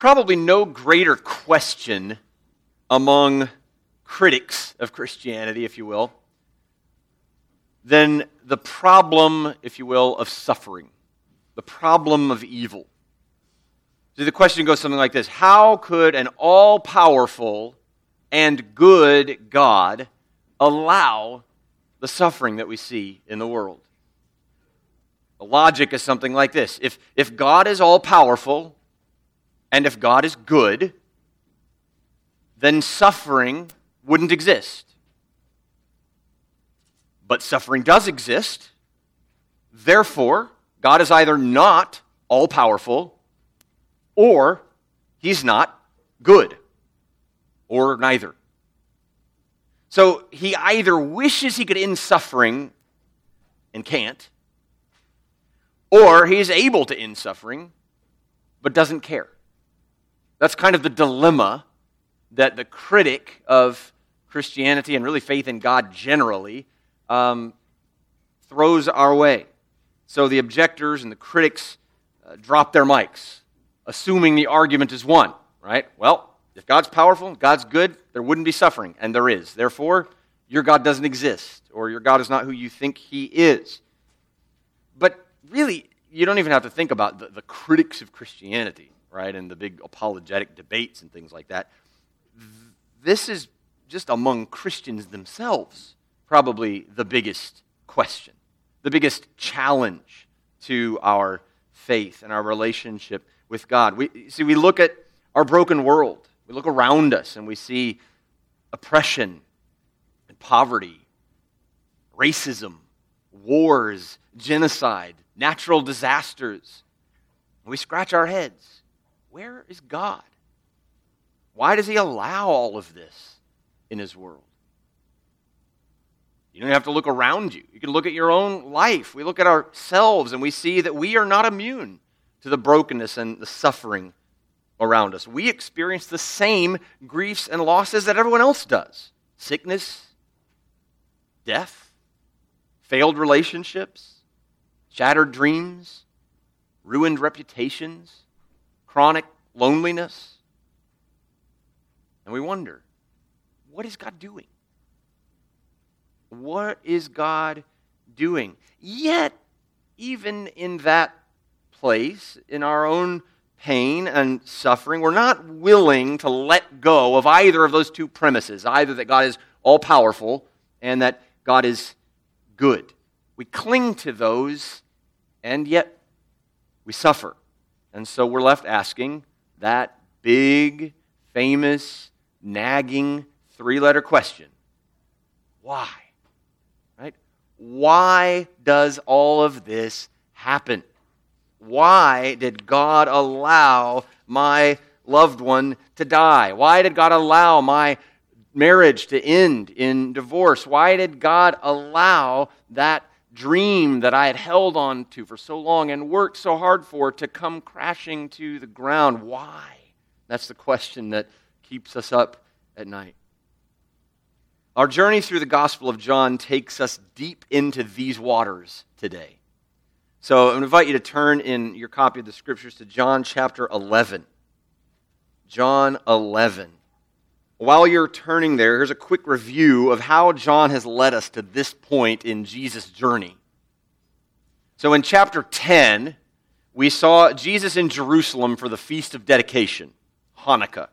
probably no greater question among critics of Christianity, if you will, than the problem, if you will, of suffering, the problem of evil. So the question goes something like this How could an all powerful and good God allow the suffering that we see in the world? The logic is something like this if, if God is all powerful and if God is good, then suffering wouldn't exist. But suffering does exist. Therefore, God is either not all powerful or he's not good, or neither. So he either wishes he could end suffering and can't, or he's able to end suffering but doesn't care. That's kind of the dilemma that the critic of Christianity and really faith in God generally um, throws our way. So the objectors and the critics uh, drop their mics, assuming the argument is won, right? Well, if God's powerful, God's good, there wouldn't be suffering, and there is. Therefore, your God doesn't exist, or your God is not who you think he is. But really, you don't even have to think about the, the critics of Christianity, right, and the big apologetic debates and things like that. This is just among Christians themselves, probably the biggest question, the biggest challenge to our faith and our relationship with God. We, see, we look at our broken world, we look around us, and we see oppression and poverty, racism, wars, genocide, natural disasters. We scratch our heads. Where is God? Why does He allow all of this in His world? You don't have to look around you. You can look at your own life. We look at ourselves and we see that we are not immune to the brokenness and the suffering around us. We experience the same griefs and losses that everyone else does sickness, death, failed relationships, shattered dreams, ruined reputations, chronic loneliness. And we wonder, what is God doing? What is God doing? Yet, even in that place, in our own pain and suffering, we're not willing to let go of either of those two premises either that God is all powerful and that God is good. We cling to those, and yet we suffer. And so we're left asking that big, famous, nagging three letter question why? Right? Why does all of this happen? Why did God allow my loved one to die? Why did God allow my marriage to end in divorce? Why did God allow that dream that I had held on to for so long and worked so hard for to come crashing to the ground. Why? That's the question that keeps us up at night. Our journey through the Gospel of John takes us deep into these waters today. So I'm going to invite you to turn in your copy of the scriptures to John chapter 11. John 11. While you're turning there, here's a quick review of how John has led us to this point in Jesus' journey. So, in chapter 10, we saw Jesus in Jerusalem for the Feast of Dedication, Hanukkah,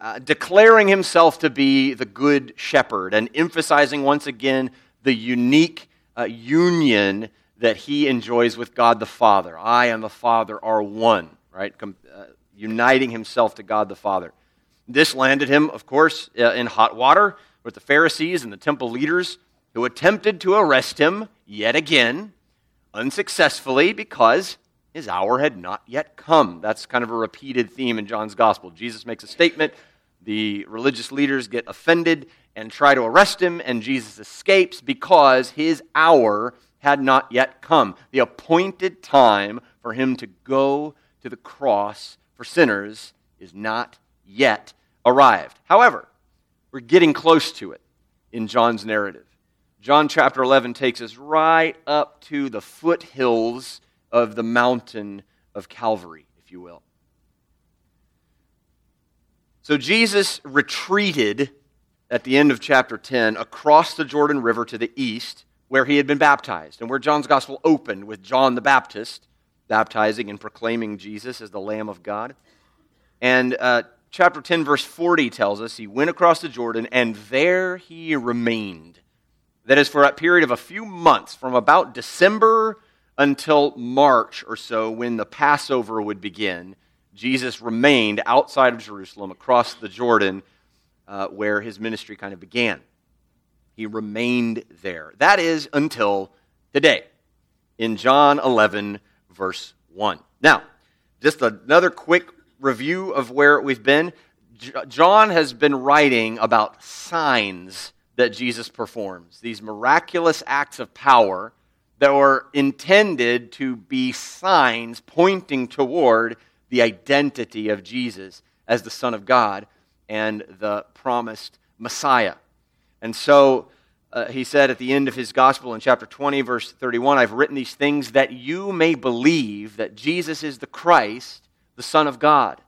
uh, declaring himself to be the Good Shepherd and emphasizing once again the unique uh, union that he enjoys with God the Father. I and the Father are one, right? Com- uh, uniting himself to God the Father. This landed him, of course, uh, in hot water with the Pharisees and the temple leaders who attempted to arrest him yet again, unsuccessfully, because his hour had not yet come. That's kind of a repeated theme in John's gospel. Jesus makes a statement, the religious leaders get offended and try to arrest him, and Jesus escapes because his hour had not yet come. The appointed time for him to go to the cross for sinners is not yet arrived. However, we're getting close to it in John's narrative. John chapter 11 takes us right up to the foothills of the mountain of Calvary, if you will. So Jesus retreated at the end of chapter 10 across the Jordan River to the east where he had been baptized and where John's gospel opened with John the Baptist baptizing and proclaiming Jesus as the Lamb of God. And uh, chapter 10, verse 40 tells us he went across the Jordan and there he remained. That is, for a period of a few months, from about December until March or so, when the Passover would begin, Jesus remained outside of Jerusalem across the Jordan uh, where his ministry kind of began. He remained there. That is until today, in John 11, verse 1. Now, just another quick review of where we've been. John has been writing about signs that Jesus performs, these miraculous acts of power that were intended to be signs pointing toward the identity of Jesus as the Son of God and the promised Messiah. And so uh, he said at the end of his gospel in chapter 20, verse 31, I've written these things that you may believe that Jesus is the Christ, the Son of God,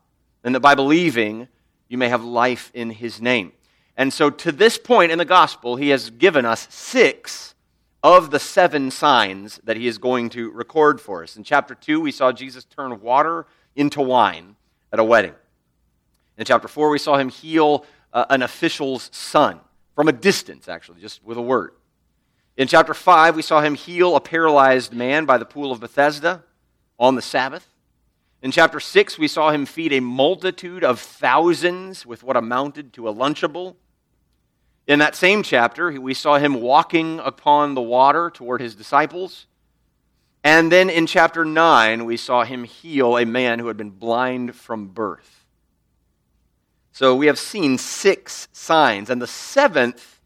and that by believing you may have life in his name. And so to this point in the gospel, he has given us six of the seven signs that he is going to record for us. In chapter 2, we saw Jesus turn water into wine at a wedding. In chapter 4, we saw him heal uh, an official's son from a distance, actually, just with a word. In chapter 5, we saw him heal a paralyzed man by the pool of Bethesda on the Sabbath. In chapter 6, we saw him feed a multitude of thousands with what amounted to a Lunchable. In that same chapter, we saw him walking upon the water toward his disciples. And then in chapter 9, we saw him heal a man who had been blind from birth. So we have seen six signs. And the seventh,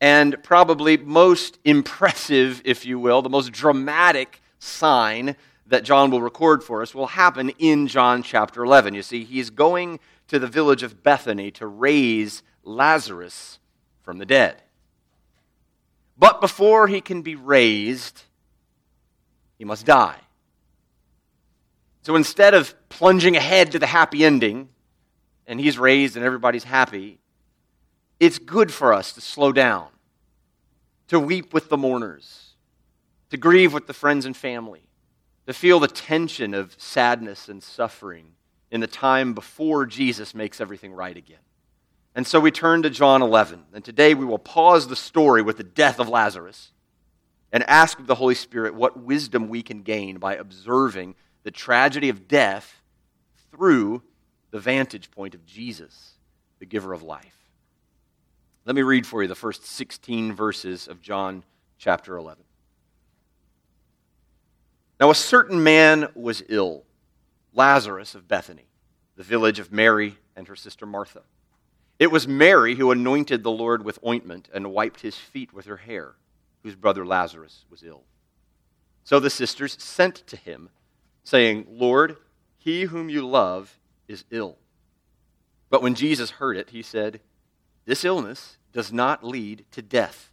and probably most impressive, if you will, the most dramatic sign that John will record for us will happen in John chapter 11. You see, he's going to the village of Bethany to raise Lazarus from the dead. But before he can be raised, he must die. So instead of plunging ahead to the happy ending, and he's raised and everybody's happy, it's good for us to slow down, to weep with the mourners, to grieve with the friends and family, to feel the tension of sadness and suffering in the time before Jesus makes everything right again. And so we turn to John 11. And today we will pause the story with the death of Lazarus and ask the Holy Spirit what wisdom we can gain by observing the tragedy of death through the vantage point of Jesus, the giver of life. Let me read for you the first 16 verses of John chapter 11. Now, a certain man was ill, Lazarus of Bethany, the village of Mary and her sister Martha. It was Mary who anointed the Lord with ointment and wiped his feet with her hair, whose brother Lazarus was ill. So the sisters sent to him, saying, Lord, he whom you love is ill. But when Jesus heard it, he said, This illness does not lead to death.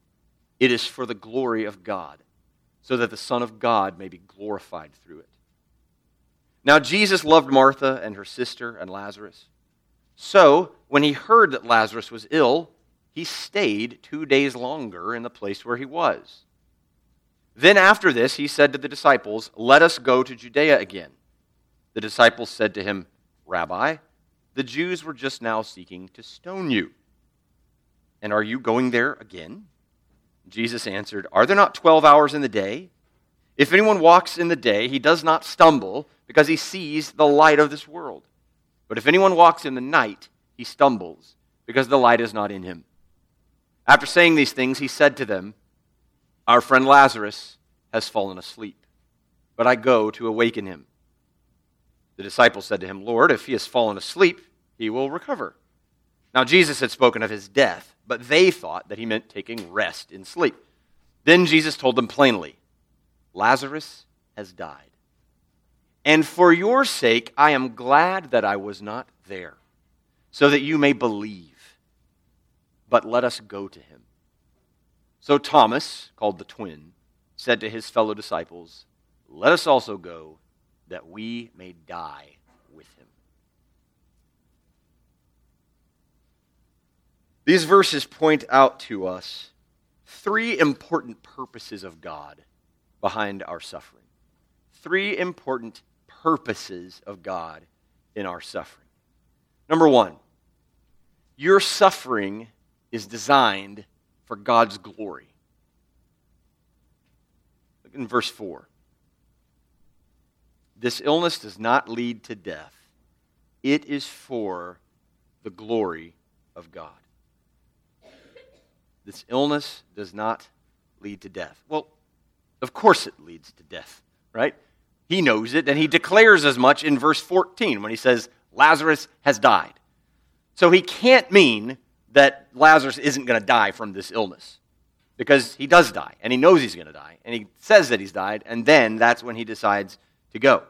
It is for the glory of God, so that the Son of God may be glorified through it. Now, Jesus loved Martha and her sister and Lazarus. So, when he heard that Lazarus was ill, he stayed two days longer in the place where he was. Then, after this, he said to the disciples, Let us go to Judea again. The disciples said to him, Rabbi, the Jews were just now seeking to stone you. And are you going there again? Jesus answered, Are there not 12 hours in the day? If anyone walks in the day, he does not stumble because he sees the light of this world. But if anyone walks in the night, he stumbles because the light is not in him. After saying these things, he said to them, Our friend Lazarus has fallen asleep, but I go to awaken him. The disciples said to him, Lord, if he has fallen asleep, he will recover. Now, Jesus had spoken of his death, but they thought that he meant taking rest in sleep. Then Jesus told them plainly, Lazarus has died. And for your sake, I am glad that I was not there, so that you may believe. But let us go to him. So Thomas, called the twin, said to his fellow disciples, Let us also go that we may die with him. These verses point out to us three important purposes of God behind our suffering. Three important purposes of God in our suffering. Number one, your suffering is designed for God's glory. Look in verse 4. This illness does not lead to death, it is for the glory of God. This illness does not lead to death. Well, of course it leads to death, right? He knows it, and he declares as much in verse 14 when he says, Lazarus has died. So he can't mean that Lazarus isn't going to die from this illness because he does die, and he knows he's going to die, and he says that he's died, and then that's when he decides to go.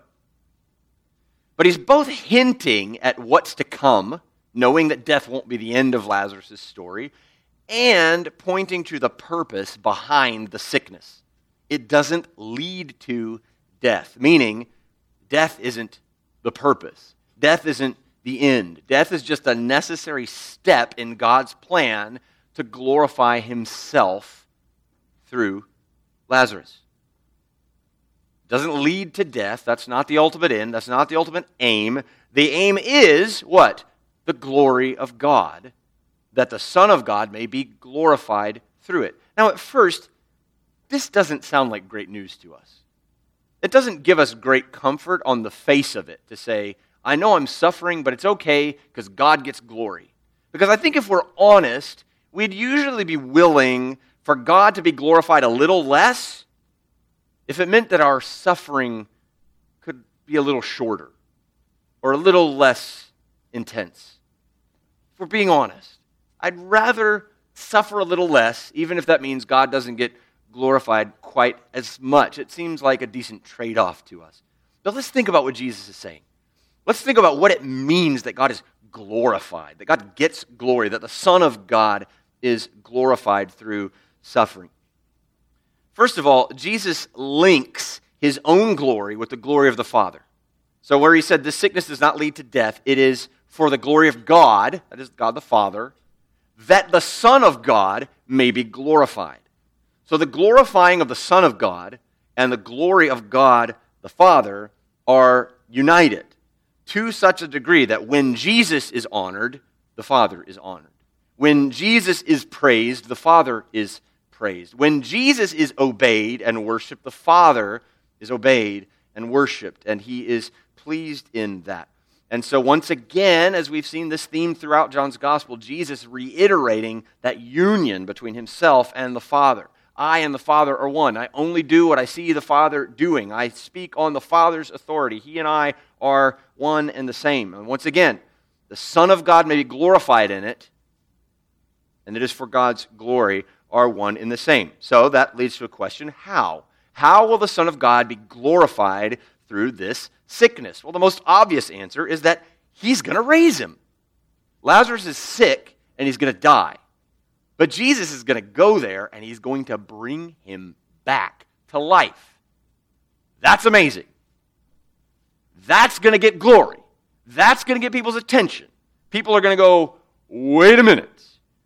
But he's both hinting at what's to come, knowing that death won't be the end of Lazarus' story, and pointing to the purpose behind the sickness. It doesn't lead to death, meaning death isn't the purpose. Death isn't the end. Death is just a necessary step in God's plan to glorify himself through Lazarus. It Doesn't lead to death. That's not the ultimate end. That's not the ultimate aim. The aim is what? The glory of God that the Son of God may be glorified through it. Now, at first, this doesn't sound like great news to us. It doesn't give us great comfort on the face of it to say, I know I'm suffering, but it's okay because God gets glory. Because I think if we're honest, we'd usually be willing for God to be glorified a little less if it meant that our suffering could be a little shorter or a little less intense. If we're being honest. I'd rather suffer a little less, even if that means God doesn't get glorified quite as much. It seems like a decent trade off to us. But let's think about what Jesus is saying. Let's think about what it means that God is glorified, that God gets glory, that the Son of God is glorified through suffering. First of all, Jesus links his own glory with the glory of the Father. So, where he said this sickness does not lead to death, it is for the glory of God, that is God the Father, that the Son of God may be glorified. So the glorifying of the Son of God and the glory of God the Father are united to such a degree that when Jesus is honored, the Father is honored. When Jesus is praised, the Father is praised. When Jesus is obeyed and worshiped, the Father is obeyed and worshiped, and he is pleased in that. And so, once again, as we've seen this theme throughout John's gospel, Jesus reiterating that union between himself and the Father. I and the Father are one. I only do what I see the Father doing. I speak on the Father's authority. He and I are one and the same. And once again, the Son of God may be glorified in it, and it is for God's glory, are one and the same. So that leads to a question how? How will the Son of God be glorified through this sickness? Well, the most obvious answer is that he's going to raise him. Lazarus is sick and he's going to die. But Jesus is going to go there and he's going to bring him back to life. That's amazing. That's going to get glory. That's going to get people's attention. People are going to go, wait a minute.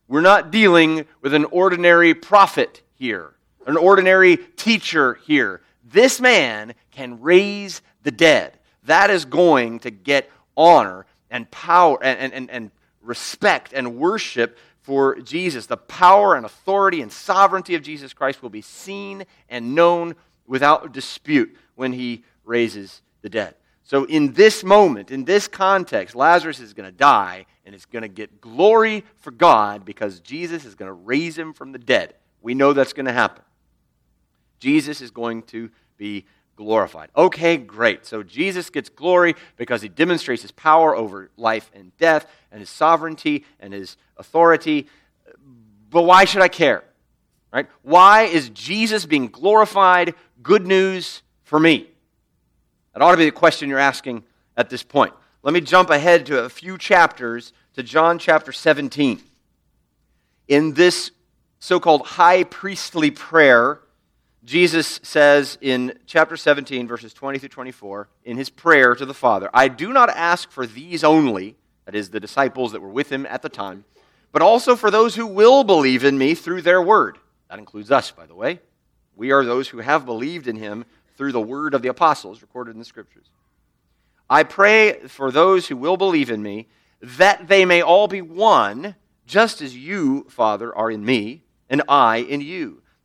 We're not dealing with an ordinary prophet here, an ordinary teacher here. This man can raise the dead. That is going to get honor and power and, and, and respect and worship for Jesus. The power and authority and sovereignty of Jesus Christ will be seen and known without dispute when he raises the dead. So, in this moment, in this context, Lazarus is going to die and it's going to get glory for God because Jesus is going to raise him from the dead. We know that's going to happen. Jesus is going to be glorified. Okay, great. So Jesus gets glory because he demonstrates his power over life and death and his sovereignty and his authority. But why should I care? Right? Why is Jesus being glorified good news for me? That ought to be the question you're asking at this point. Let me jump ahead to a few chapters to John chapter 17. In this so called high priestly prayer, Jesus says in chapter 17, verses 20 through 24, in his prayer to the Father, I do not ask for these only, that is, the disciples that were with him at the time, but also for those who will believe in me through their word. That includes us, by the way. We are those who have believed in him through the word of the apostles recorded in the scriptures. I pray for those who will believe in me that they may all be one, just as you, Father, are in me, and I in you,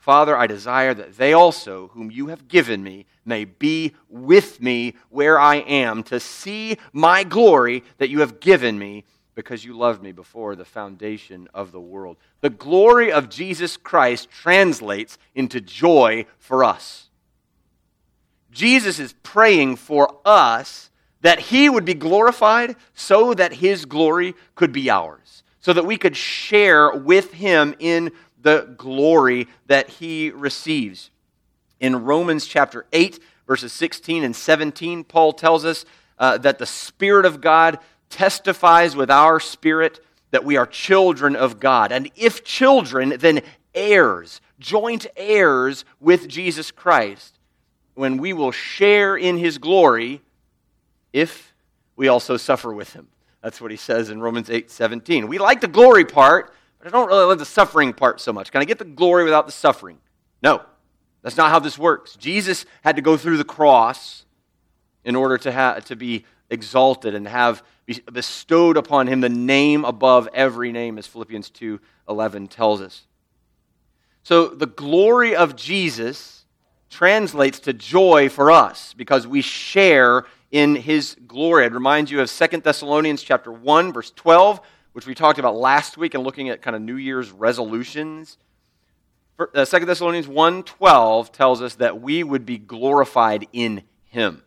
Father, I desire that they also, whom you have given me, may be with me where I am, to see my glory that you have given me because you loved me before the foundation of the world. The glory of Jesus Christ translates into joy for us. Jesus is praying for us that he would be glorified so that his glory could be ours so that we could share with him in the glory that he receives. In Romans chapter 8, verses 16 and 17, Paul tells us uh, that the Spirit of God testifies with our spirit that we are children of God. And if children, then heirs, joint heirs with Jesus Christ, when we will share in his glory if we also suffer with him. That's what he says in Romans 8 17. We like the glory part, but I don't really love the suffering part so much. Can I get the glory without the suffering? No. That's not how this works. Jesus had to go through the cross in order to, have, to be exalted and have bestowed upon him the name above every name, as Philippians 2 11 tells us. So the glory of Jesus translates to joy for us because we share in his glory. I'd remind you of 2 Thessalonians chapter 1 verse 12, which we talked about last week and looking at kind of New Year's resolutions. 2 uh, Thessalonians 1:12 tells us that we would be glorified in him.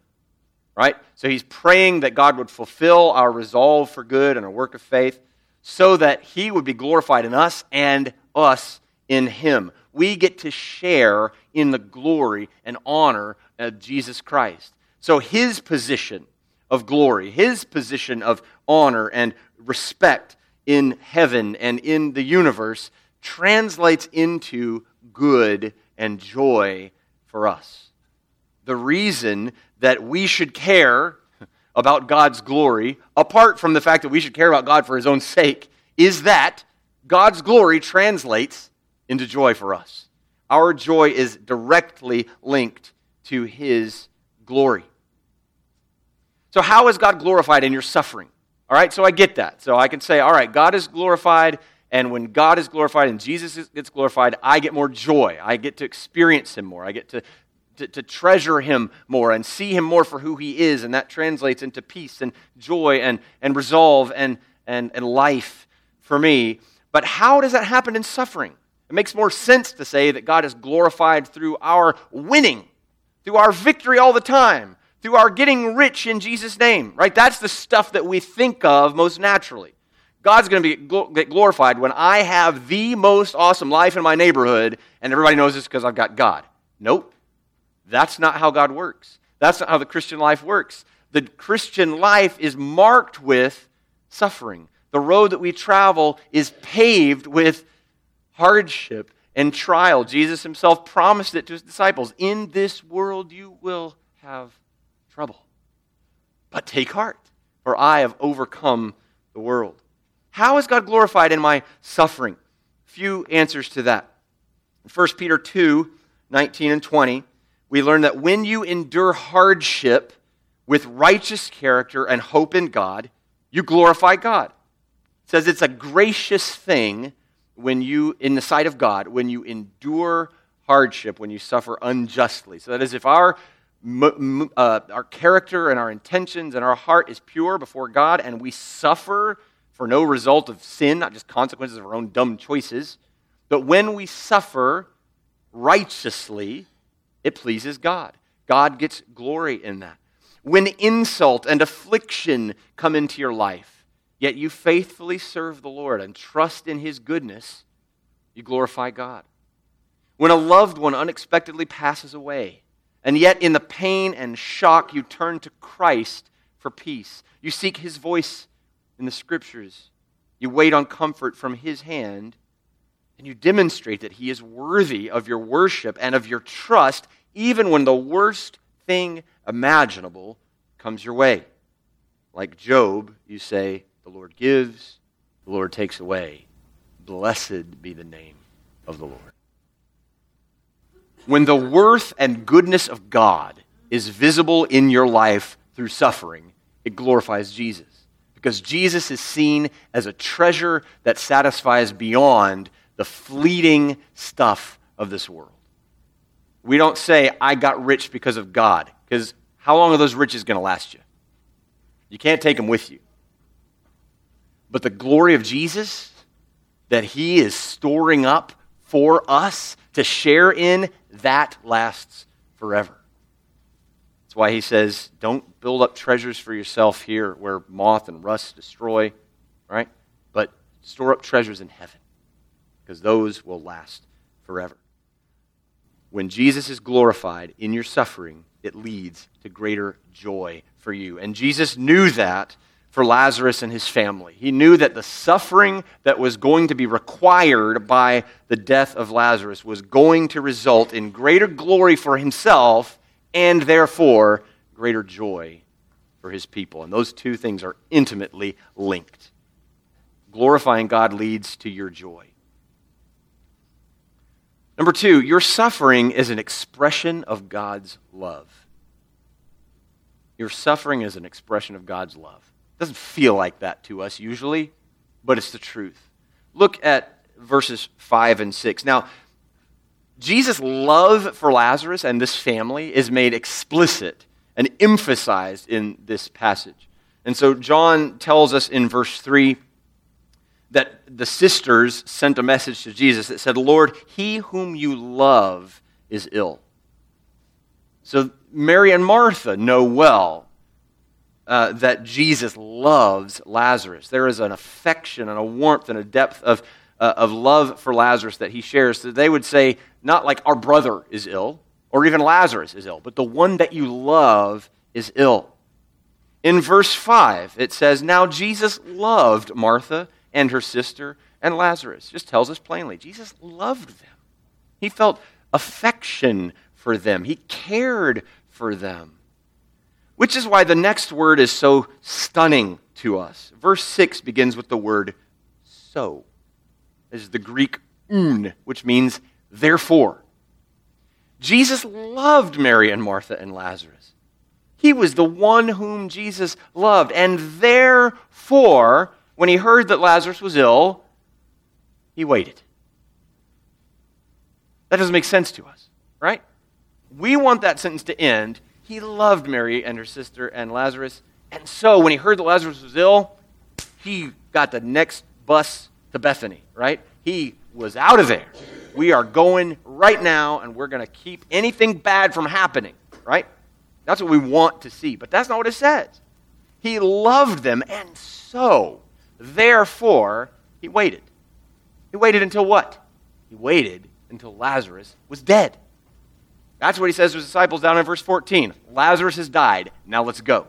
Right? So he's praying that God would fulfill our resolve for good and our work of faith so that he would be glorified in us and us in him. We get to share in the glory and honor of Jesus Christ. So his position of glory, his position of honor and respect in heaven and in the universe translates into good and joy for us. The reason that we should care about God's glory, apart from the fact that we should care about God for his own sake, is that God's glory translates into joy for us. Our joy is directly linked to his glory. So, how is God glorified in your suffering? All right, so I get that. So I can say, all right, God is glorified, and when God is glorified and Jesus gets glorified, I get more joy. I get to experience Him more. I get to, to, to treasure Him more and see Him more for who He is, and that translates into peace and joy and, and resolve and, and, and life for me. But how does that happen in suffering? It makes more sense to say that God is glorified through our winning, through our victory all the time, through our getting rich in Jesus' name, right? That's the stuff that we think of most naturally. God's going to be get glorified when I have the most awesome life in my neighborhood and everybody knows this because I've got God. Nope. That's not how God works. That's not how the Christian life works. The Christian life is marked with suffering. The road that we travel is paved with hardship and trial. Jesus himself promised it to his disciples. In this world you will have trouble. But take heart, for I have overcome the world. How is God glorified in my suffering? Few answers to that. In 1 Peter 2 19 and 20, we learn that when you endure hardship with righteous character and hope in God, you glorify God. It says it's a gracious thing when you, in the sight of God, when you endure hardship, when you suffer unjustly. So that is, if our uh, our character and our intentions and our heart is pure before God, and we suffer for no result of sin, not just consequences of our own dumb choices. But when we suffer righteously, it pleases God. God gets glory in that. When insult and affliction come into your life, yet you faithfully serve the Lord and trust in His goodness, you glorify God. when a loved one unexpectedly passes away, and yet in the pain and shock, you turn to Christ for peace. You seek his voice in the scriptures. You wait on comfort from his hand, and you demonstrate that he is worthy of your worship and of your trust, even when the worst thing imaginable comes your way. Like Job, you say, The Lord gives, the Lord takes away. Blessed be the name of the Lord. When the worth and goodness of God is visible in your life through suffering, it glorifies Jesus. Because Jesus is seen as a treasure that satisfies beyond the fleeting stuff of this world. We don't say, I got rich because of God, because how long are those riches going to last you? You can't take them with you. But the glory of Jesus that he is storing up for us to share in, that lasts forever. That's why he says, don't build up treasures for yourself here where moth and rust destroy, right? But store up treasures in heaven because those will last forever. When Jesus is glorified in your suffering, it leads to greater joy for you. And Jesus knew that for Lazarus and his family. He knew that the suffering that was going to be required by the death of Lazarus was going to result in greater glory for himself and therefore greater joy for his people. And those two things are intimately linked. Glorifying God leads to your joy. Number two, your suffering is an expression of God's love. Your suffering is an expression of God's love. It doesn't feel like that to us usually, but it's the truth. Look at verses 5 and 6. Now, Jesus' love for Lazarus and this family is made explicit and emphasized in this passage. And so John tells us in verse 3 that the sisters sent a message to Jesus that said, Lord, he whom you love is ill. So Mary and Martha know well uh, that Jesus loves Lazarus. There is an affection and a warmth and a depth of, uh, of love for Lazarus that he shares. So they would say, not like our brother is ill, or even Lazarus is ill, but the one that you love is ill. In verse 5, it says, Now Jesus loved Martha and her sister and Lazarus. Just tells us plainly Jesus loved them. He felt affection for them, he cared for them. Which is why the next word is so stunning to us. Verse 6 begins with the word so. This is the Greek oun, which means therefore. Jesus loved Mary and Martha and Lazarus. He was the one whom Jesus loved. And therefore, when he heard that Lazarus was ill, he waited. That doesn't make sense to us, right? We want that sentence to end. He loved Mary and her sister and Lazarus. And so when he heard that Lazarus was ill, he got the next bus to Bethany, right? He was out of there. We are going right now, and we're going to keep anything bad from happening, right? That's what we want to see. But that's not what it says. He loved them, and so Therefore, he waited. He waited until what? He waited until Lazarus was dead. That's what he says to his disciples down in verse 14. Lazarus has died. Now let's go.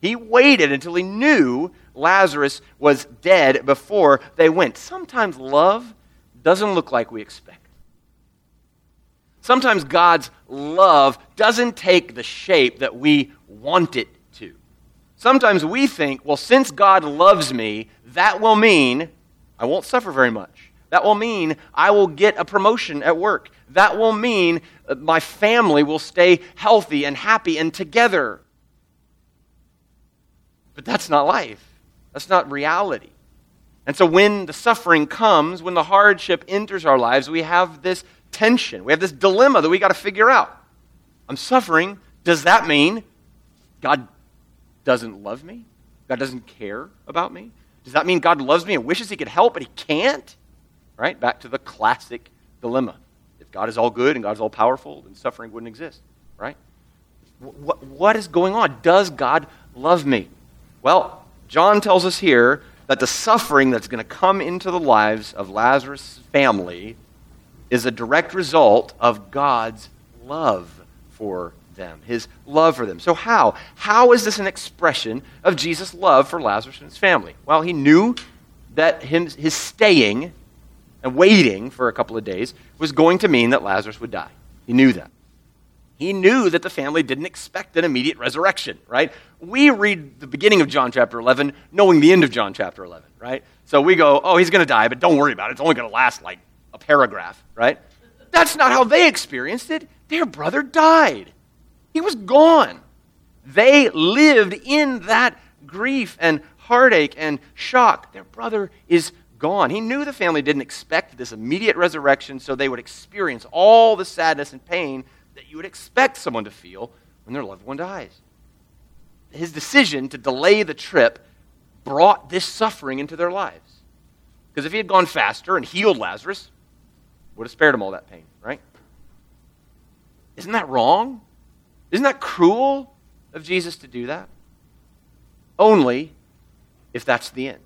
He waited until he knew Lazarus was dead before they went. Sometimes love doesn't look like we expect. Sometimes God's love doesn't take the shape that we want it to. Sometimes we think, well, since God loves me, that will mean I won't suffer very much. That will mean I will get a promotion at work. That will mean my family will stay healthy and happy and together. But that's not life. That's not reality. And so when the suffering comes, when the hardship enters our lives, we have this tension. We have this dilemma that we got to figure out. I'm suffering. Does that mean God doesn't love me? God doesn't care about me? Does that mean God loves me and wishes he could help, but he can't? Right? Back to the classic dilemma. God is all good and God is all powerful, then suffering wouldn't exist. Right? What, what is going on? Does God love me? Well, John tells us here that the suffering that's going to come into the lives of Lazarus' family is a direct result of God's love for them, his love for them. So, how? How is this an expression of Jesus' love for Lazarus and his family? Well, he knew that him, his staying and waiting for a couple of days was going to mean that Lazarus would die. He knew that. He knew that the family didn't expect an immediate resurrection, right? We read the beginning of John chapter 11 knowing the end of John chapter 11, right? So we go, oh, he's going to die, but don't worry about it. It's only going to last like a paragraph, right? That's not how they experienced it. Their brother died, he was gone. They lived in that grief and heartache and shock. Their brother is gone. He knew the family didn't expect this immediate resurrection, so they would experience all the sadness and pain that you would expect someone to feel when their loved one dies. His decision to delay the trip brought this suffering into their lives. Because if he had gone faster and healed Lazarus, would have spared him all that pain, right? Isn't that wrong? Isn't that cruel of Jesus to do that? Only if that's the end.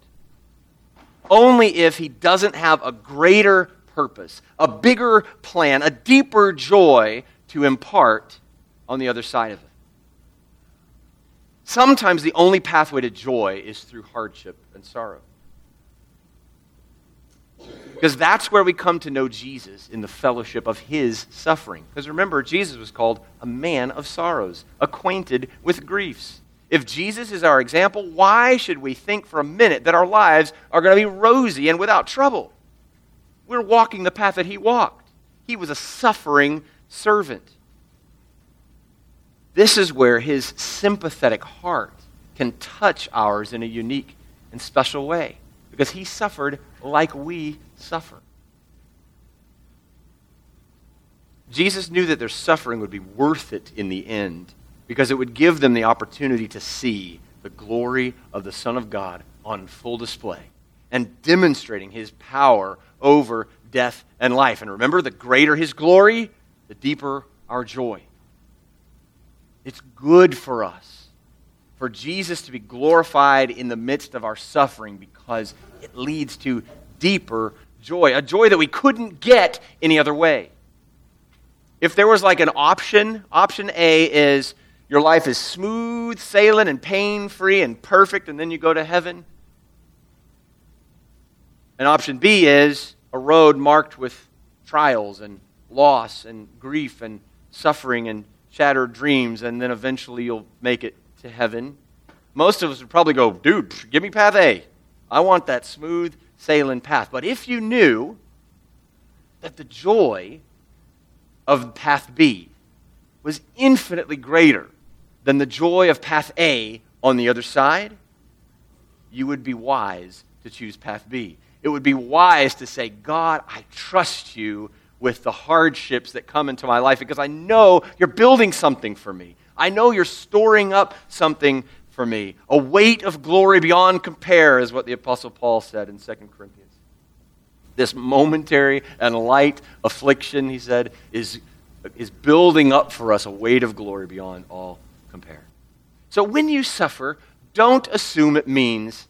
Only if he doesn't have a greater purpose, a bigger plan, a deeper joy to impart on the other side of it. Sometimes the only pathway to joy is through hardship and sorrow. Because that's where we come to know Jesus in the fellowship of his suffering. Because remember, Jesus was called a man of sorrows, acquainted with griefs. If Jesus is our example, why should we think for a minute that our lives are going to be rosy and without trouble? We're walking the path that he walked. He was a suffering servant. This is where his sympathetic heart can touch ours in a unique and special way because he suffered like we suffer. Jesus knew that their suffering would be worth it in the end because it would give them the opportunity to see the glory of the Son of God on full display and demonstrating his power over death and life. And remember, the greater his glory, the deeper our joy. It's good for us for Jesus to be glorified in the midst of our suffering because it leads to deeper joy, a joy that we couldn't get any other way. If there was like an option, option A is your life is smooth sailing and pain free and perfect, and then you go to heaven. And option B is a road marked with trials and loss and grief and suffering and shattered dreams, and then eventually you'll make it to heaven. Most of us would probably go, dude, give me path A. I want that smooth sailing path. But if you knew that the joy of path B was infinitely greater than the joy of path A on the other side, you would be wise to choose path B. It would be wise to say, God, I trust you with the hardships that come into my life because I know you're building something for me. I know you're storing up something for me. A weight of glory beyond compare is what the Apostle Paul said in 2 Corinthians. This momentary and light affliction, he said, is, is building up for us a weight of glory beyond all compare. So when you suffer, don't assume it means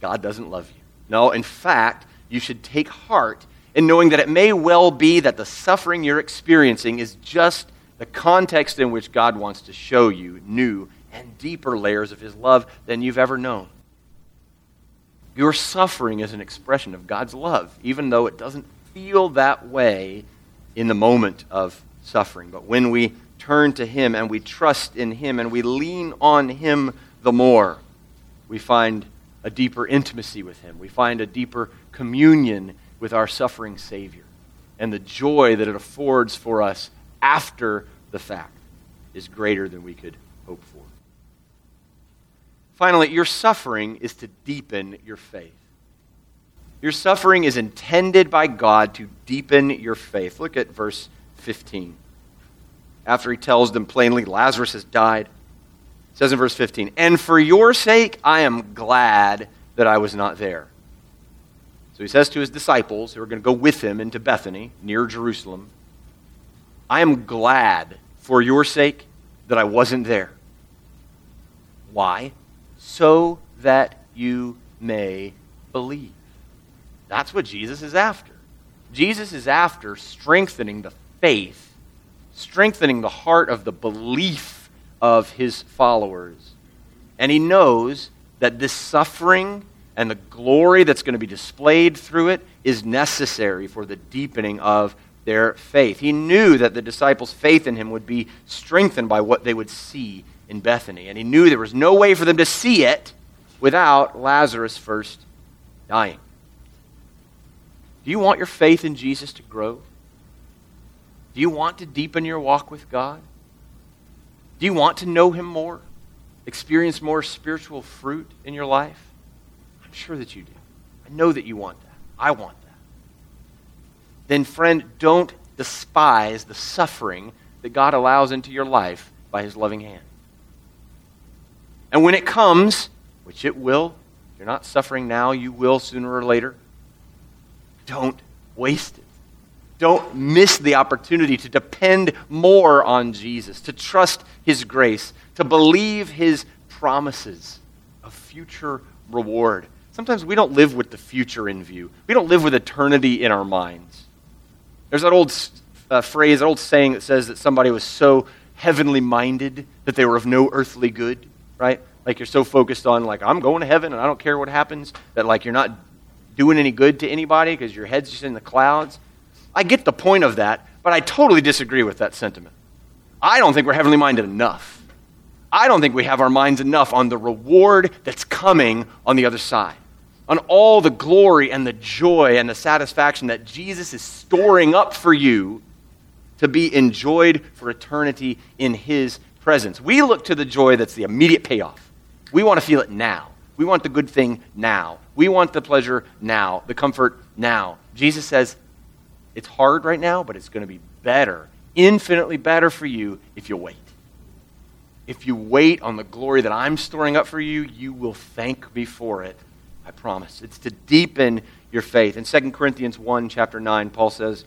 God doesn't love you. No, in fact, you should take heart in knowing that it may well be that the suffering you're experiencing is just the context in which God wants to show you new and deeper layers of His love than you've ever known. Your suffering is an expression of God's love, even though it doesn't feel that way in the moment of suffering. But when we turn to Him and we trust in Him and we lean on Him the more, we find a deeper intimacy with Him. We find a deeper communion with our suffering Savior. And the joy that it affords for us after the fact is greater than we could hope for. Finally, your suffering is to deepen your faith. Your suffering is intended by God to deepen your faith. Look at verse 15. After he tells them plainly, Lazarus has died, says in verse 15, And for your sake I am glad that I was not there so he says to his disciples who are going to go with him into Bethany, near Jerusalem, I am glad for your sake that I wasn't there. Why? So that you may believe. That's what Jesus is after. Jesus is after strengthening the faith, strengthening the heart of the belief of his followers. And he knows that this suffering and the glory that's going to be displayed through it is necessary for the deepening of their faith. He knew that the disciples' faith in him would be strengthened by what they would see in Bethany. And he knew there was no way for them to see it without Lazarus first dying. Do you want your faith in Jesus to grow? Do you want to deepen your walk with God? Do you want to know him more? Experience more spiritual fruit in your life? I'm sure that you do. I know that you want that. I want that. Then, friend, don't despise the suffering that God allows into your life by his loving hand. And when it comes, which it will, if you're not suffering now, you will sooner or later, don't waste it. Don't miss the opportunity to depend more on Jesus, to trust his grace, to believe his promises of future reward. Sometimes we don't live with the future in view. We don't live with eternity in our minds. There's that old uh, phrase, that old saying that says that somebody was so heavenly minded that they were of no earthly good, right? Like you're so focused on like I'm going to heaven and I don't care what happens that like you're not doing any good to anybody because your head's just in the clouds. I get the point of that, but I totally disagree with that sentiment. I don't think we're heavenly minded enough. I don't think we have our minds enough on the reward that's coming on the other side on all the glory and the joy and the satisfaction that Jesus is storing up for you to be enjoyed for eternity in His presence. We look to the joy that's the immediate payoff. We want to feel it now. We want the good thing now. We want the pleasure now, the comfort now. Jesus says, it's hard right now, but it's going to be better, infinitely better for you if you wait. If you wait on the glory that I'm storing up for you, you will thank me for it I promise. It's to deepen your faith. In 2 Corinthians 1, chapter 9, Paul says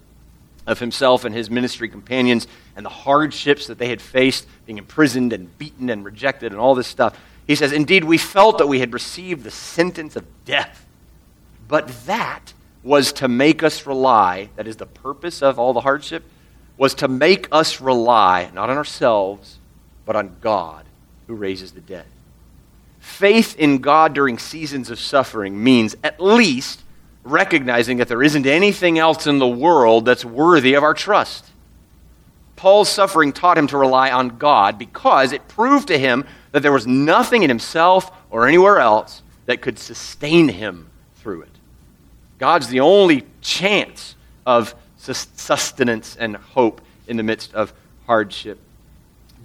of himself and his ministry companions and the hardships that they had faced, being imprisoned and beaten and rejected and all this stuff. He says, Indeed, we felt that we had received the sentence of death, but that was to make us rely, that is the purpose of all the hardship, was to make us rely not on ourselves, but on God who raises the dead. Faith in God during seasons of suffering means at least recognizing that there isn't anything else in the world that's worthy of our trust. Paul's suffering taught him to rely on God because it proved to him that there was nothing in himself or anywhere else that could sustain him through it. God's the only chance of sustenance and hope in the midst of hardship.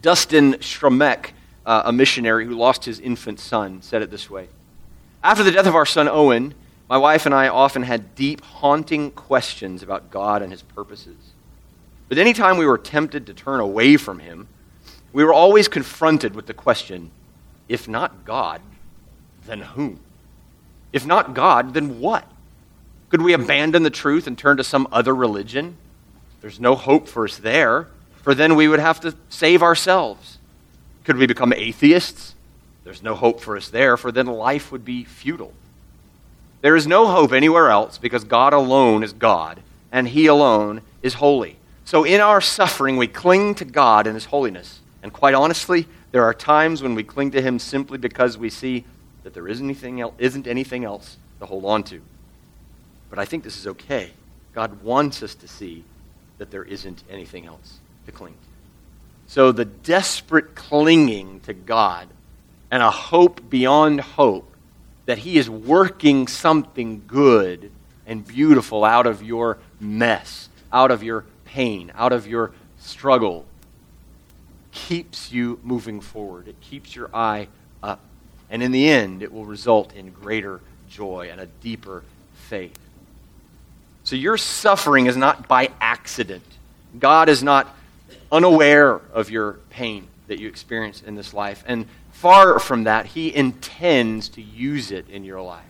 Dustin Shramek uh, a missionary who lost his infant son, said it this way After the death of our son Owen, my wife and I often had deep, haunting questions about God and his purposes. But any time we were tempted to turn away from him, we were always confronted with the question if not God, then whom? If not God, then what? Could we abandon the truth and turn to some other religion? There's no hope for us there, for then we would have to save ourselves. Could we become atheists? There's no hope for us there, for then life would be futile. There is no hope anywhere else because God alone is God, and He alone is holy. So in our suffering, we cling to God and His holiness. And quite honestly, there are times when we cling to Him simply because we see that there isn't anything else, isn't anything else to hold on to. But I think this is okay. God wants us to see that there isn't anything else to cling to. So the desperate clinging to God and a hope beyond hope that He is working something good and beautiful out of your mess, out of your pain, out of your struggle, keeps you moving forward. It keeps your eye up. And in the end, it will result in greater joy and a deeper faith. So your suffering is not by accident. God is not unaware of your pain that you experience in this life. And far from that, He intends to use it in your life.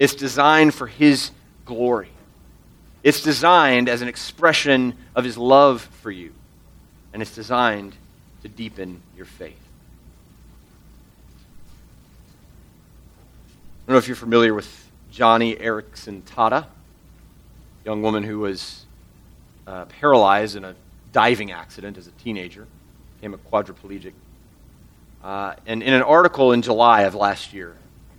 It's designed for His glory, it's designed as an expression of His love for you, and it's designed to deepen your faith. I don't know if you're familiar with Joni Eareckson Tada. Young woman who was uh, paralyzed in a diving accident as a teenager, became a quadriplegic. Uh, and in an article in July of last year,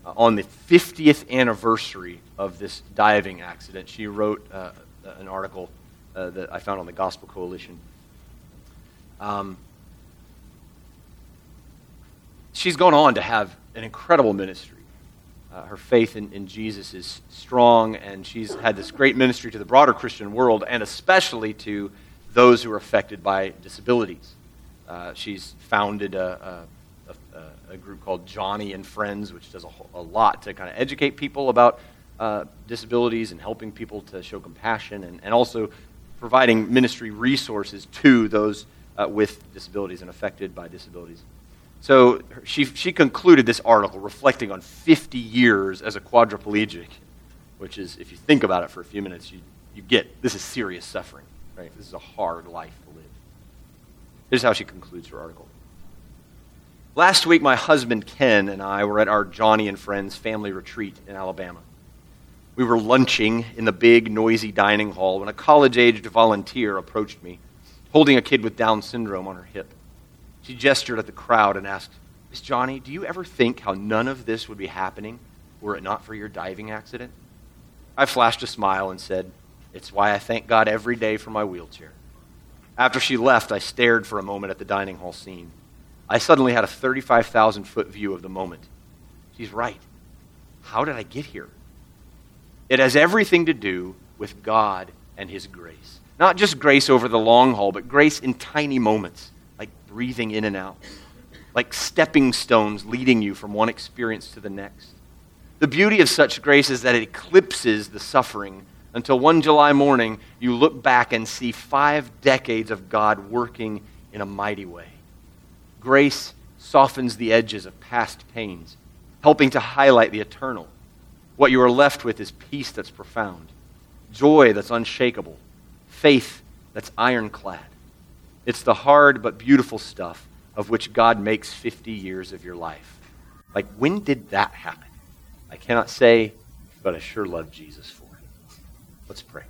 uh, on the 50th anniversary of this diving accident, she wrote uh, an article uh, that I found on the Gospel Coalition. Um, she's gone on to have an incredible ministry. Uh, her faith in, in, Jesus is strong, and she's had this great ministry to the broader Christian world, and especially to those who are affected by disabilities. Uh, she's founded a, a, a, a, group called Joni and Friends, which does a, lot to kind of educate people about uh, disabilities and helping people to show compassion, and, and also providing ministry resources to those uh, with disabilities and affected by disabilities. So she, she concluded this article reflecting on 50 years as a quadriplegic, which is, if you think about it for a few minutes, you, you get this is serious suffering. Right? This is a hard life to live. Here's how she concludes her article. Last week, my husband Ken and I were at our Joni and Friends family retreat in Alabama. We were lunching in the big, noisy dining hall when a college aged volunteer approached me, holding a kid with Down syndrome on her hip. She gestured at the crowd and asked, Miss Joni, do you ever think how none of this would be happening were it not for your diving accident? I flashed a smile and said, It's why I thank God every day for my wheelchair. After she left, I stared for a moment at the dining hall scene. I suddenly had a 35,000 foot view of the moment. She's right. How did I get here? It has everything to do with God and His grace. Not just grace over the long haul, but grace in tiny moments breathing in and out, like stepping stones leading you from one experience to the next. The beauty of such grace is that it eclipses the suffering until one July morning you look back and see five decades of God working in a mighty way. Grace softens the edges of past pains, helping to highlight the eternal. What you are left with is peace that's profound, joy that's unshakable, faith that's ironclad. It's the hard but beautiful stuff of which God makes 50 years of your life. Like, when did that happen? I cannot say, but I sure love Jesus for it. Let's pray.